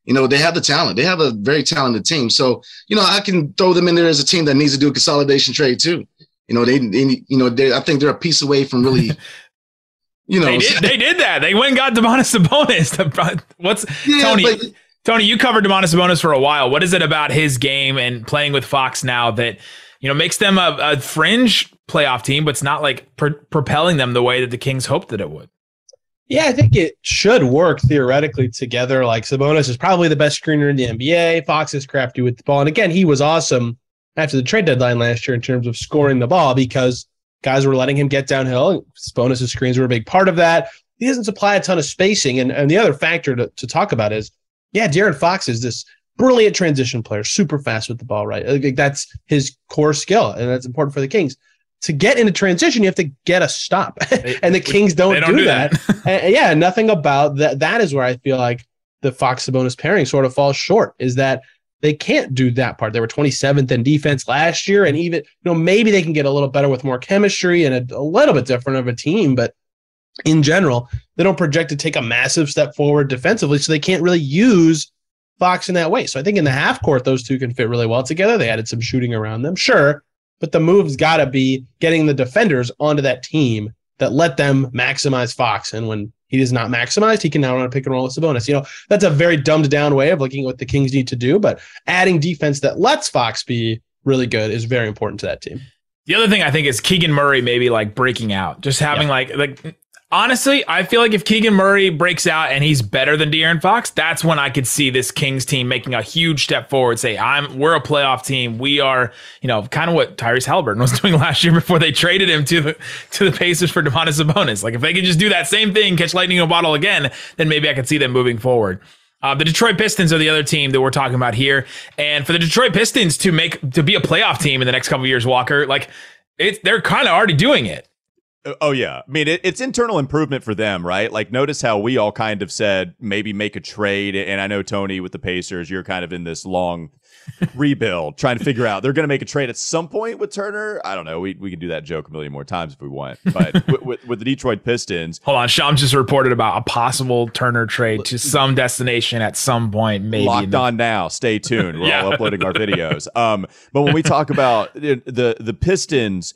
You know, they have the talent. They have a very talented team. So, you know, I can throw them in there as a team that needs to do a consolidation trade too. You know, they, they you know, they, I think they're a piece away from really You know, they did, they did that. They went and got Domantas Sabonis. What's yeah, Tony? But, Tony, you covered Domantas Sabonis for a while. What is it about his game and playing with Fox now that you know makes them a, a fringe playoff team, but it's not like propelling them the way that the Kings hoped that it would? Yeah, I think it should work theoretically together. Like Sabonis is probably the best screener in the NBA. Fox is crafty with the ball, and again, he was awesome after the trade deadline last year in terms of scoring the ball because guys were letting him get downhill. Bonus screens were a big part of that. He doesn't supply a ton of spacing. And, and the other factor to, to talk about is, yeah, De'Aaron Fox is this brilliant transition player, super fast with the ball, right? That's his core skill, and that's important for the Kings. To get into transition, you have to get a stop, and the Kings don't, don't do, do, that. that. and, yeah, nothing about that. That is where I feel like the Fox Sabonis pairing sort of falls short. Is that they can't do that part. They were 27th in defense last year, and even you know maybe they can get a little better with more chemistry and a, a little bit different of a team, but in general, they don't project to take a massive step forward defensively, so they can't really use Fox in that way. So I think in the half court, those two can fit really well together. They added some shooting around them, sure, but the move's got to be getting the defenders onto that team that let them maximize Fox. And when he is not maximized. He can now run a pick and roll with Sabonis. You know, that's a very dumbed down way of looking at what the Kings need to do, but adding defense that lets Fox be really good is very important to that team. The other thing I think is Keegan Murray maybe like breaking out, just having yeah. like like honestly, I feel like if Keegan Murray breaks out and he's better than De'Aaron Fox, that's when I could see this Kings team making a huge step forward. Say, I'm we're a playoff team. We are, you know, kind of what Tyrese Haliburton was doing last year before they traded him to the to the Pacers for Domantas Sabonis. Like if they could just do that same thing, catch lightning in a bottle again, then maybe I could see them moving forward. Uh, the Detroit Pistons are the other team that we're talking about here, and for the Detroit Pistons to make to be a playoff team in the next couple of years, Walker, like it's they're kind of already doing it. Oh yeah, I mean it, it's internal improvement for them, right? Like notice how we all kind of said maybe make a trade, and I know Tony with the Pacers, you're kind of in this long rebuild, trying to figure out they're going to make a trade at some point with Turner. I don't know. We we can do that joke a million more times if we want, but with, with, with, the Detroit Pistons, hold on, Sham just reported about a possible Turner trade to some destination at some point. Maybe locked on now. Stay tuned. We're yeah. all uploading our videos. Um, but when we talk about the the Pistons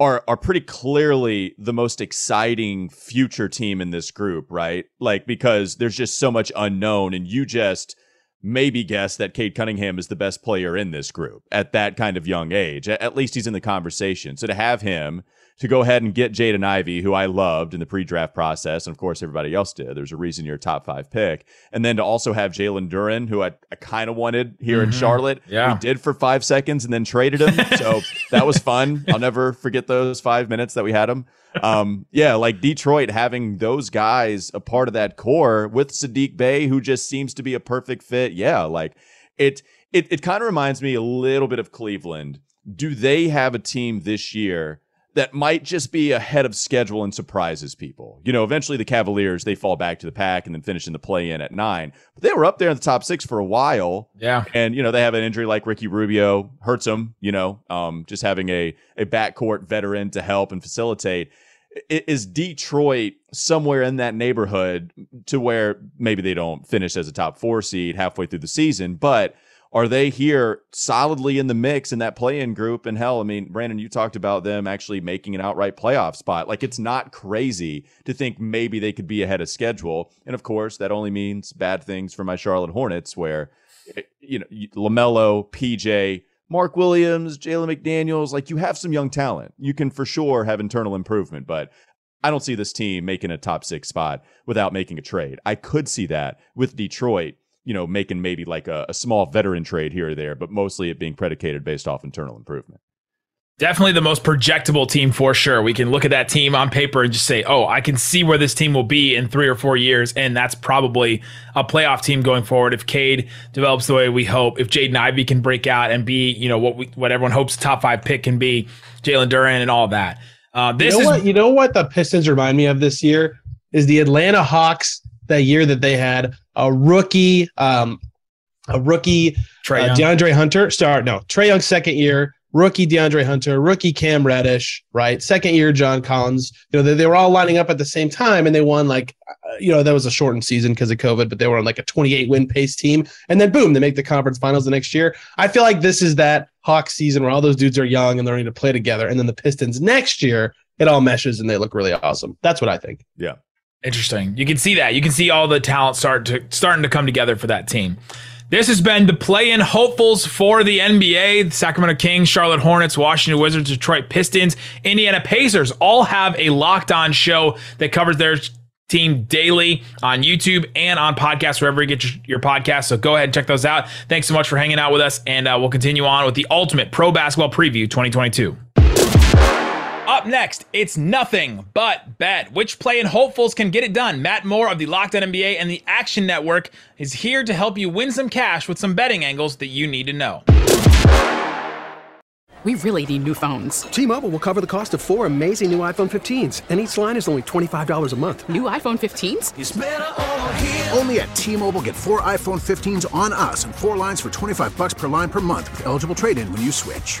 are are pretty clearly the most exciting future team in this group, right? Like because there's just so much unknown and you just maybe guess that Cade Cunningham is the best player in this group at that kind of young age. At least he's in the conversation. So to have him to go ahead and get Jaden Ivey, who I loved in the pre-draft process, and of course everybody else did. There's a reason you're a top five pick, and then to also have Jalen Duren, who I, I kind of wanted here mm-hmm. in Charlotte. Yeah, we did for five seconds and then traded him, so that was fun. I'll never forget those five minutes that we had him. Um, yeah, like Detroit having those guys a part of that core with Saddiq Bey, who just seems to be a perfect fit. Yeah, like it it, it kind of reminds me a little bit of Cleveland. Do they have a team this year that might just be ahead of schedule and surprises people? You know, eventually the Cavaliers, they fall back to the pack and then finish in the play in at nine. But they were up there in the top six for a while. Yeah. And, you know, they have an injury like Ricky Rubio, hurts them, you know, um, just having a, a backcourt veteran to help and facilitate is Detroit somewhere in that neighborhood to where maybe they don't finish as a top four seed halfway through the season, but are they here solidly in the mix in that play-in group? And hell, I mean, Brandon, you talked about them actually making an outright playoff spot. Like it's not crazy to think maybe they could be ahead of schedule. And of course, that only means bad things for my Charlotte Hornets, where eh, you know Lamelo, PJ, Mark Williams, Jalen McDaniels, like you have some young talent. You can for sure have internal improvement, but I don't see this team making a top six spot without making a trade. I could see that with Detroit, you know, making maybe like a, a small veteran trade here or there, but mostly it being predicated based off internal improvement. Definitely the most projectable team for sure. We can look at that team on paper and just say, oh, I can see where this team will be in three or four years. And that's probably a playoff team going forward. If Cade develops the way we hope, if Jaden Ivey can break out and be, you know, what we, what everyone hopes top five pick can be, Jalen Duren and all that. Uh, this you know is what you know what the Pistons remind me of this year is the Atlanta Hawks that year that they had a rookie, um, a rookie Trae uh, DeAndre Hunter. Start no Trae Young second year, rookie DeAndre Hunter, rookie Cam Reddish, right? Second year John Collins. You know they, they were all lining up at the same time, and they won like uh, you know that was a shortened season because of COVID, but they were on like a 28 win pace team, and then boom, they make the conference finals the next year. I feel like this is that Hawks season where all those dudes are young and they're learning to play together, and then the Pistons next year it all meshes and they look really awesome. That's what I think. Yeah. Interesting. You can see that. You can see all the talent start to starting to come together for that team. This has been the play-in hopefuls for the NBA. The Sacramento Kings, Charlotte Hornets, Washington Wizards, Detroit Pistons, Indiana Pacers all have a locked on show that covers their team daily on YouTube and on podcasts wherever you get your, your podcasts. So go ahead and check those out. Thanks so much for hanging out with us, and uh, we'll continue on with the ultimate pro basketball preview 2022. Up next, it's nothing but bet. Which play and hopefuls can get it done? Matt Moore of the Locked On NBA and the Action Network is here to help you win some cash with some betting angles that you need to know. We really need new phones. T-Mobile will cover the cost of four amazing new iPhone 15s, and each line is only $25 a month. New iPhone 15s? Only at T-Mobile get four iPhone 15s on us and four lines for 25 bucks per line per month with eligible trade-in when you switch.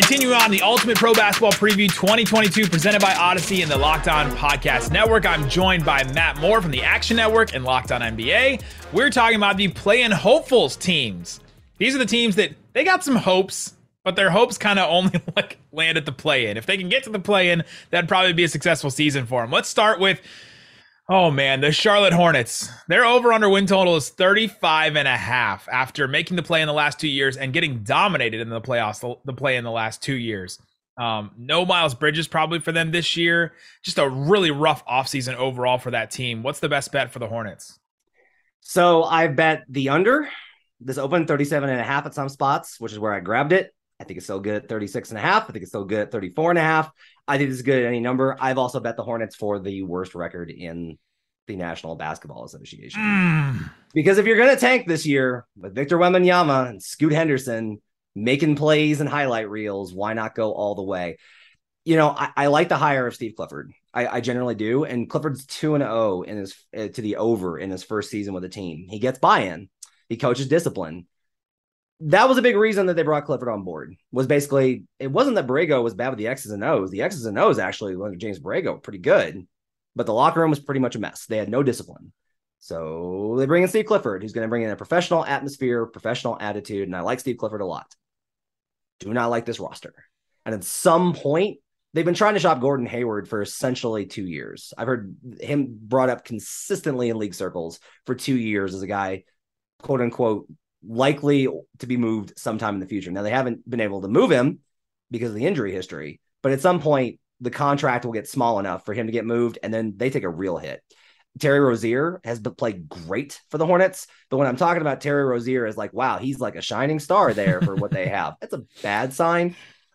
Continue on the Ultimate Pro Basketball Preview 2022 presented by Odyssey and the Locked On Podcast Network. I'm joined by Matt Moore from the Action Network and Locked On NBA. We're talking about the play-in hopefuls teams. These are the teams that they got some hopes, but their hopes kind of only like land at the play-in. If they can get to the play-in, that'd probably be a successful season for them. Let's start with Oh man, the Charlotte Hornets. Their over under win total is 35 and a half after making the play in the last two years and getting dominated in the playoffs, the, play in the last two years. Um, no Miles Bridges probably for them this year. Just a really rough offseason overall for that team. What's the best bet for the Hornets? So I bet the under. This opened 37 and a half at some spots, which is where I grabbed it. I think it's still good at 36 and a half. I think it's still good at 34 and a half. I think it's good at any number. I've also bet the Hornets for the worst record in the National Basketball Association. Because if you're going to tank this year with Victor Wembanyama and Scoot Henderson making plays and highlight reels, why not go all the way? You know, I, I like the hire of Steve Clifford. I, I generally do. And Clifford's 2 and 0 in his uh, to the over in his first season with the team. He gets buy-in. He coaches discipline that was a big reason that they brought Clifford on board. Was basically it wasn't that Borrego was bad with the X's and O's. The X's and O's actually under James were pretty good, but the locker room was pretty much a mess. They had no discipline. So they bring in Steve Clifford, who's going to bring in a professional atmosphere, professional attitude. And I like Steve Clifford a lot. Do not like this roster. And at some point, they've been trying to shop Gordon Hayward for essentially two years. I've heard him brought up consistently in league circles for two years as a guy, quote unquote, likely to be moved sometime in the future. Now, they haven't been able to move him because of the injury history, but at some point, the contract will get small enough for him to get moved, and then they take a real hit. Terry Rozier has played great for the Hornets, but when I'm talking about Terry Rozier is like, wow, he's like a shining star there for what they have. That's a bad sign.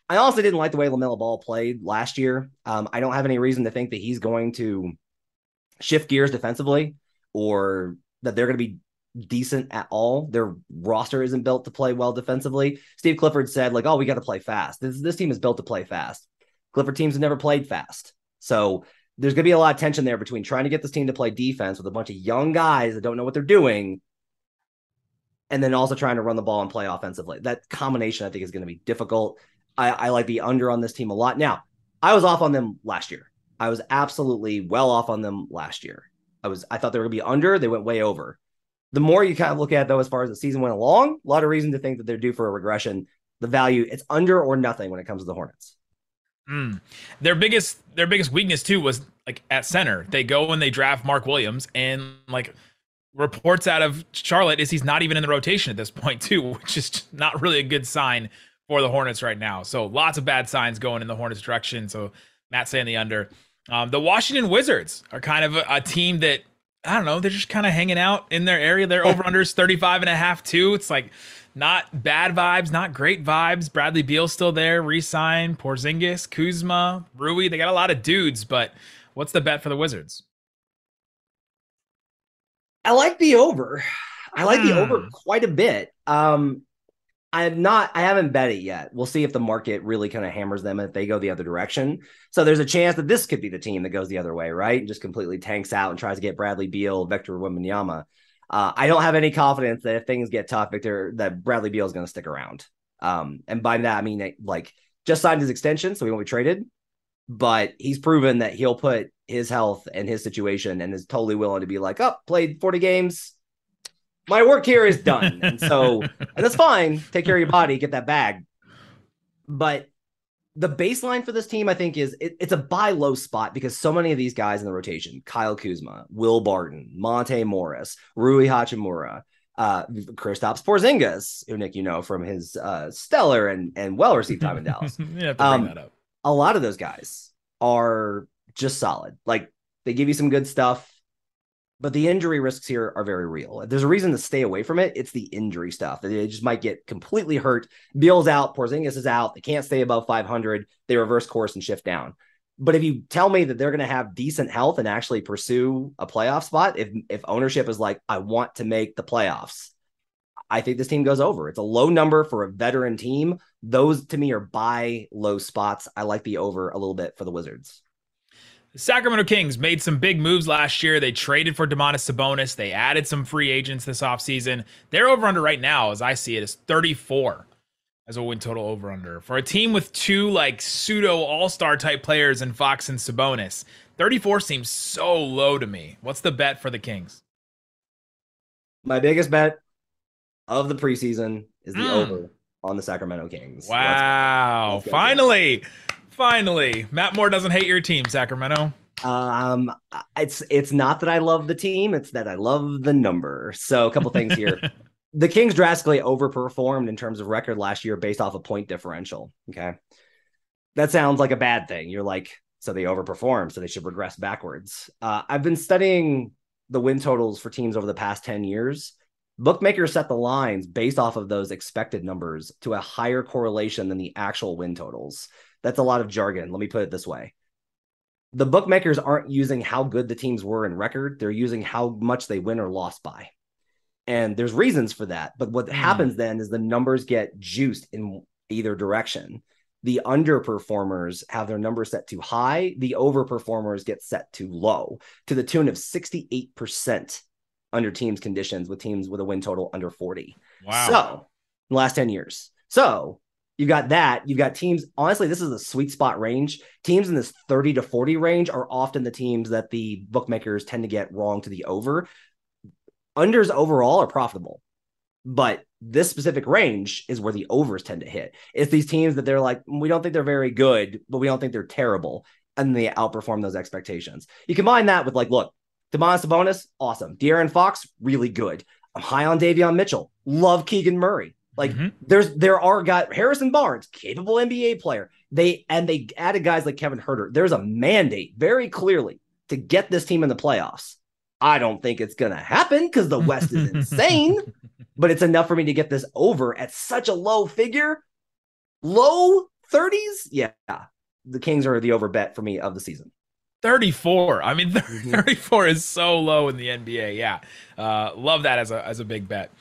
I also didn't like the way LaMelo Ball played last year. Um, I don't have any reason to think that he's going to shift gears defensively or that they're going to be decent at all. Their roster isn't built to play well defensively. Steve Clifford said, like, oh, we got to play fast. This, this team is built to play fast. Clifford teams have never played fast. So there's going to be a lot of tension there between trying to get this team to play defense with a bunch of young guys that don't know what they're doing and then also trying to run the ball and play offensively. That combination, I think, is going to be difficult. I, I like the under on this team a lot. Now, I was off on them last year. I was absolutely well off on them last year. I was I thought they were going to be under. They went way over. The more you kind of look at though, as far as the season went along, a lot of reason to think that they're due for a regression. The value it's under or nothing when it comes to the Hornets. Mm. Their biggest their biggest weakness too was like at center. They go and they draft Mark Williams and like reports out of Charlotte is he's not even in the rotation at this point too, which is not really a good sign for the Hornets right now. So lots of bad signs going in the Hornets direction. So Matt saying the under. Um, the Washington Wizards are kind of a, a team that I don't know, they're just kind of hanging out in their area. Their over unders 35 and a half too. It's like not bad vibes, not great vibes. Bradley Beal still there, resign. Porzingis, Kuzma, Rui. They got a lot of dudes, but what's the bet for the Wizards? I like the over. I like the over Hmm. quite a bit. Um, I'm not. I haven't bet it yet. We'll see if the market really kind of hammers them if they go the other direction. So there's a chance that this could be the team that goes the other way, right? Just completely tanks out and tries to get Bradley Beal, Victor Wembanyama. Uh, I don't have any confidence that if things get tough, Victor, that Bradley Beal is going to stick around. Um, and by that I mean like just signed his extension, so he won't be traded. But he's proven that he'll put his health and his situation and is totally willing to be like, oh, played 40 games. My work here is done. And so, and that's fine. Take care of your body, get that bag. But the baseline for this team, I think, is it, it's a buy low spot because so many of these guys in the rotation Kyle Kuzma, Will Barton, Monte Morris, Rui Hachimura, uh, Kristaps Porzingis, who Nick, you know, from his uh, stellar and, and well received time in Dallas. you have to bring Um, that up. a lot of those guys are just solid. Like they give you some good stuff, but the injury risks here are very real. There's a reason to stay away from it. It's the injury stuff. They just might get completely hurt. Beal's out, Porzingis is out. They can't stay above 500. They reverse course and shift down. But if you tell me that they're going to have decent health and actually pursue a playoff spot, if if ownership is like, I want to make the playoffs, I think this team goes over. It's a low number for a veteran team. Those to me are buy low spots. I like the over a little bit for the Wizards. The Sacramento Kings made some big moves last year. They traded for Domantas Sabonis. They added some free agents this offseason. Their over under right now, as I see it, is 34 as a win total over under. For a team with two like pseudo all star type players in Fox and Sabonis, 34 seems so low to me. What's the bet for the Kings? My biggest bet of the preseason is the Mm. over on the Sacramento Kings. Wow. let's go. Finally. Finally. Matt Moore doesn't hate your team, Sacramento. Um, it's it's not that I love the team; it's that I love the number. So, a couple things here. the Kings drastically overperformed in terms of record last year based off a point differential. Okay, that sounds like a bad thing. You're like, so they overperformed, so they should regress backwards. Uh, I've been studying the win totals for teams over the past ten years. Bookmakers set the lines based off of those expected numbers to a higher correlation than the actual win totals. That's a lot of jargon. Let me put it this way. The bookmakers aren't using how good the teams were in record. They're using how much they win or lost by. And there's reasons for that but what hmm. happens then is the numbers get juiced in either direction. The underperformers have their numbers set too high. The overperformers get set too low to the tune of 68% under teams conditions with teams with a win total under 40 Wow. so last 10 years. So you got that. You've got teams. Honestly, this is a sweet spot range. Teams in this 30 to 40 range are often the teams that the bookmakers tend to get wrong to the over. Unders overall are profitable, but this specific range is where the overs tend to hit. It's these teams that they're like, we don't think they're very good, but we don't think they're terrible. And they outperform those expectations. You combine that with like, look, Domantas Sabonis, awesome. De'Aaron Fox, really good. I'm high on Davion Mitchell. Love Keegan Murray. Like Mm-hmm. there's there are guys Harrison Barnes, capable NBA player. They and they added guys like Kevin Huerter. There's a mandate very clearly to get this team in the playoffs. I don't think it's gonna happen because the West is insane, but it's enough for me to get this over at such a low figure. Low 30s? Yeah. The Kings are the over bet for me of the season. 34. I mean, 34 is so low in the NBA. Yeah. Uh, love that as a, as a big bet.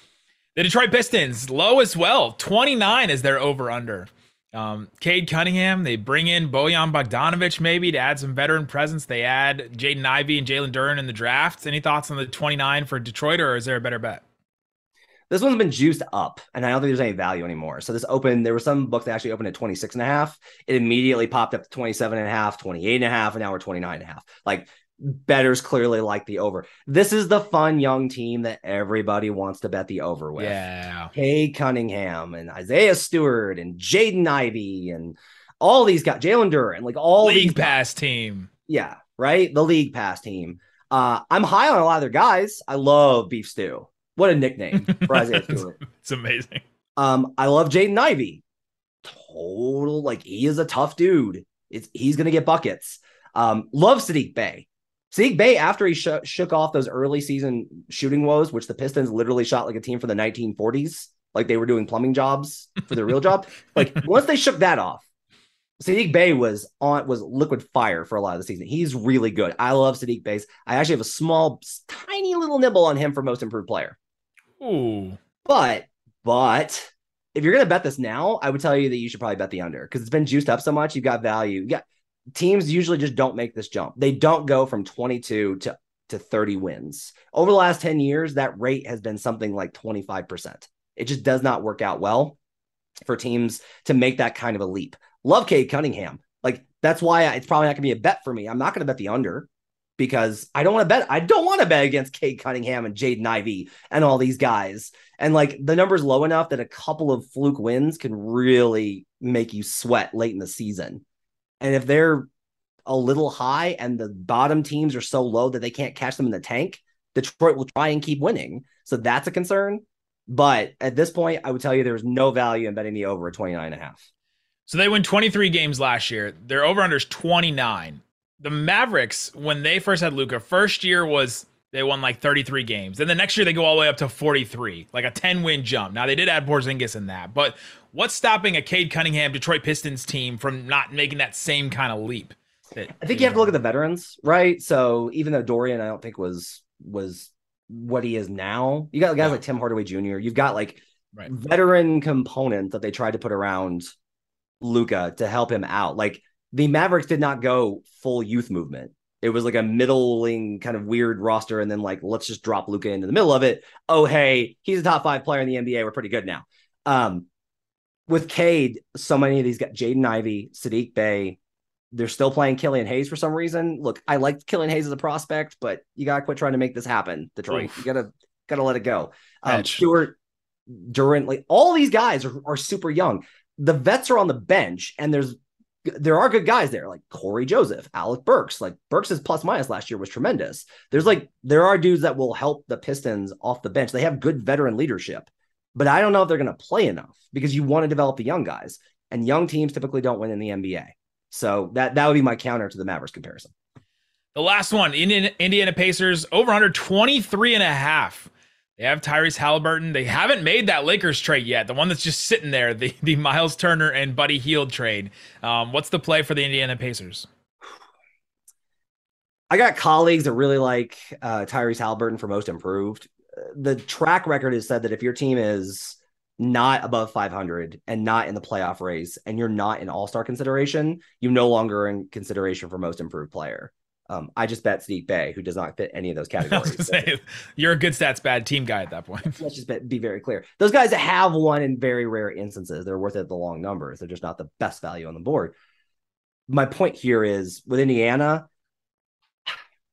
The Detroit Pistons, low as well. 29 is their over under. Um, Cade Cunningham, they bring in Bojan Bogdanovic maybe to add some veteran presence. They add Jaden Ivey and Jalen Duren in the draft. Any thoughts on the 29 for Detroit, or is there a better bet? This one's been juiced up, and I don't think there's any value anymore. So this opened, there were some books that actually opened at 26 and a half. It immediately popped up to 27 and a half, 28 and a half, and now we're 29 and a half. Like betters clearly like the over. This is the fun young team that everybody wants to bet the over with. Yeah. Hey Cunningham and Isaiah Stewart and Jaden Ivey and all these guys, Jalen Duren, like all League these pass team. Yeah, right. The league pass team. Uh, I'm high on a lot of their guys. I love Beef Stew. What a nickname for Isaiah Stewart. It's amazing. Um, I love Jaden Ivey. Total, like he is a tough dude. It's he's gonna get buckets. Um, love Saddiq Bey. Saddiq Bey, after he sh- shook off those early season shooting woes, which the Pistons literally shot like a team from the 1940s, like they were doing plumbing jobs for their real job. Like once they shook that off, Saddiq Bey was on was liquid fire for a lot of the season. He's really good. I love Saddiq Bey. I actually have a small, tiny little nibble on him for most improved player. Ooh. But but if you're gonna bet this now, I would tell you that you should probably bet the under because it's been juiced up so much. You've got value. You got teams usually just don't make this jump. They don't go from 22 to to 30 wins. Over the last 10 years, that rate has been something like 25%. It just does not work out well for teams to make that kind of a leap. Love Cade Cunningham. Like that's why it's probably not going to be a bet for me. I'm not going to bet the under because I don't want to bet. I don't want to bet against Cade Cunningham and Jaden Ivey and all these guys. And like the number's low enough that a couple of fluke wins can really make you sweat late in the season. And if they're a little high and the bottom teams are so low that they can't catch them in the tank, Detroit will try and keep winning. So that's a concern. But at this point, I would tell you there's no value in betting the over at 29 and a half. So they win 23 games last year. Their over under is 29. The Mavericks, when they first had Luka, first year was they won like 33 games. Then the next year they go all the way up to 43, like a 10 win jump. Now they did add Porzingis in that, but what's stopping a Cade Cunningham Detroit Pistons team from not making that same kind of leap? That, I think you have to look at the veterans, right? So even though Dorian, I don't think was was what he is now, you got guys like Tim Hardaway Jr. You've got like Right. veteran component that they tried to put around Luka to help him out. Like the Mavericks did not go full youth movement. It was like a middling kind of weird roster, and then like let's just drop Luka into the middle of it. Oh hey, he's a top five player in the NBA. We're pretty good now. Um, with Cade, so many of these got Jaden Ivey, Saddiq Bey. They're still playing Killian Hayes for some reason. Look, I liked Killian Hayes as a prospect, but you gotta quit trying to make this happen, Detroit. Oof. You gotta gotta let it go. Um, Stewart, Duren, like all these guys are, are super young. The vets are on the bench, and there's there are good guys there, like Cory Joseph, Alec Burks. Like Burks' plus minus last year was tremendous. There's like there are dudes that will help the Pistons off the bench. They have good veteran leadership, but I don't know if they're going to play enough because you want to develop the young guys, and young teams typically don't win in the NBA. So that that would be my counter to the Mavericks comparison. The last one, Indiana, Indiana Pacers, over under 23 and a half. They have Tyrese Haliburton. They haven't made that Lakers trade yet. The one that's just sitting there, the, the Miles Turner and Buddy Hield trade. Um, what's the play for the Indiana Pacers? I got colleagues that really like uh, Tyrese Haliburton for most improved. The track record has said that if your team is not above 500 and not in the playoff race and you're not in all star consideration, you no longer in consideration for most improved player. Um, I just bet Saddiq Bey, who does not fit any of those categories. say, you're a good stats bad team guy at that point. Let's just be, very clear. Those guys that have one in very rare instances, they're worth it the long numbers. They're just not the best value on the board. My point here is with Indiana,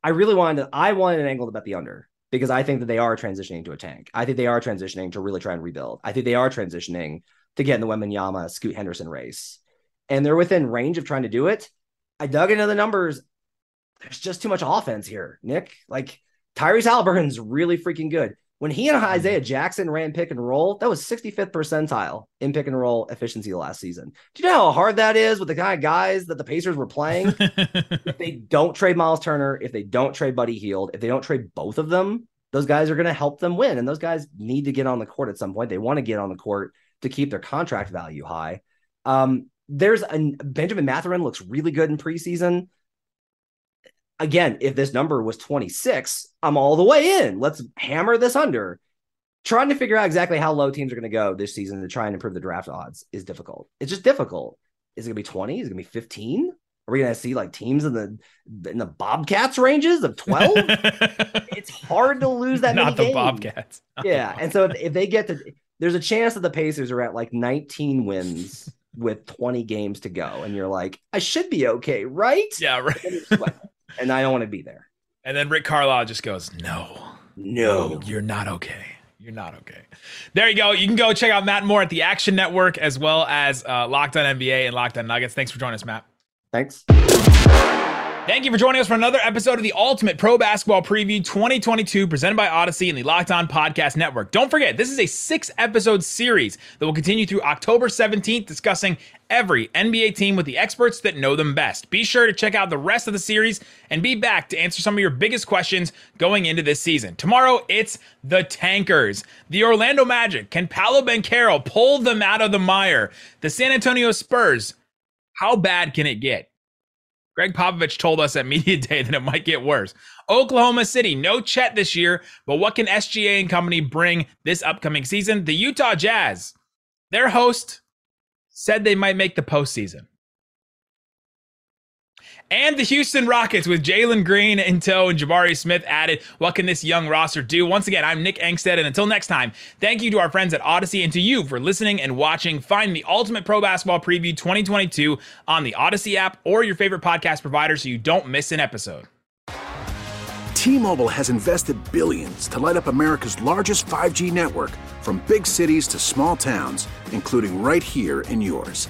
I really wanted to, I wanted an angle to bet the under because I think that they are transitioning to a tank. I think they are transitioning to really try and rebuild. I think they are transitioning to get in the Wembanyama Scoot Henderson race. And they're within range of trying to do it. I dug into the numbers. There's just too much offense here, Nick. Like Tyrese Haliburton's really freaking good. When he and Isaiah Jackson ran pick and roll, that was 65th percentile in pick and roll efficiency last season. Do you know how hard that is with the kind of guys that the Pacers were playing? if they don't trade Miles Turner, if they don't trade Buddy Hield, if they don't trade both of them, those guys are going to help them win. And those guys need to get on the court at some point. They want to get on the court to keep their contract value high. Um, there's a Benjamin Mathurin looks really good in preseason again, if this number was 26, I'm all the way in. Let's hammer this under. Trying to figure out exactly how low teams are going to go this season to try and improve the draft odds is difficult. It's just difficult. Is it going to be 20? Is it going to be 15? Are we going to see like teams in the in the Bobcats ranges of 12? it's hard to lose that Not the games. Bobcats. yeah, and so if, if they get to there's a chance that the Pacers are at like 19 wins with 20 games to go and you're like, I should be okay, right? Yeah, right. And I don't want to be there. And then Rick Carlisle just goes, "No, no, you're not okay. You're not okay." There you go. You can go check out Matt Moore at the Action Network as well as uh, Locked On NBA and Locked On Nuggets. Thanks for joining us, Matt. Thanks. Thank you for joining us for another episode of the Ultimate Pro Basketball Preview 2022, presented by Odyssey and the Locked On Podcast Network. Don't forget, this is a six episode series that will continue through October 17th, discussing every NBA team with the experts that know them best. Be sure to check out the rest of the series and be back to answer some of your biggest questions going into this season. Tomorrow, it's the Tankers. The Orlando Magic. Can Paolo Banchero pull them out of the mire? The San Antonio Spurs. How bad can it get? Gregg Popovich told us at Media Day that it might get worse. Oklahoma City, no Chet this year, but what can SGA and company bring this upcoming season? The Utah Jazz, their host said they might make the postseason. And the Houston Rockets with Jalen Green in tow and Jabari Smith added. What can this young roster do? Once again, I'm Nick Angstead, and until next time, thank you to our friends at Odyssey and to you for listening and watching. Find the Ultimate Pro Basketball Preview 2022 on the Odyssey app or your favorite podcast provider so you don't miss an episode. T-Mobile has invested billions to light up America's largest 5G network from big cities to small towns, including right here in yours.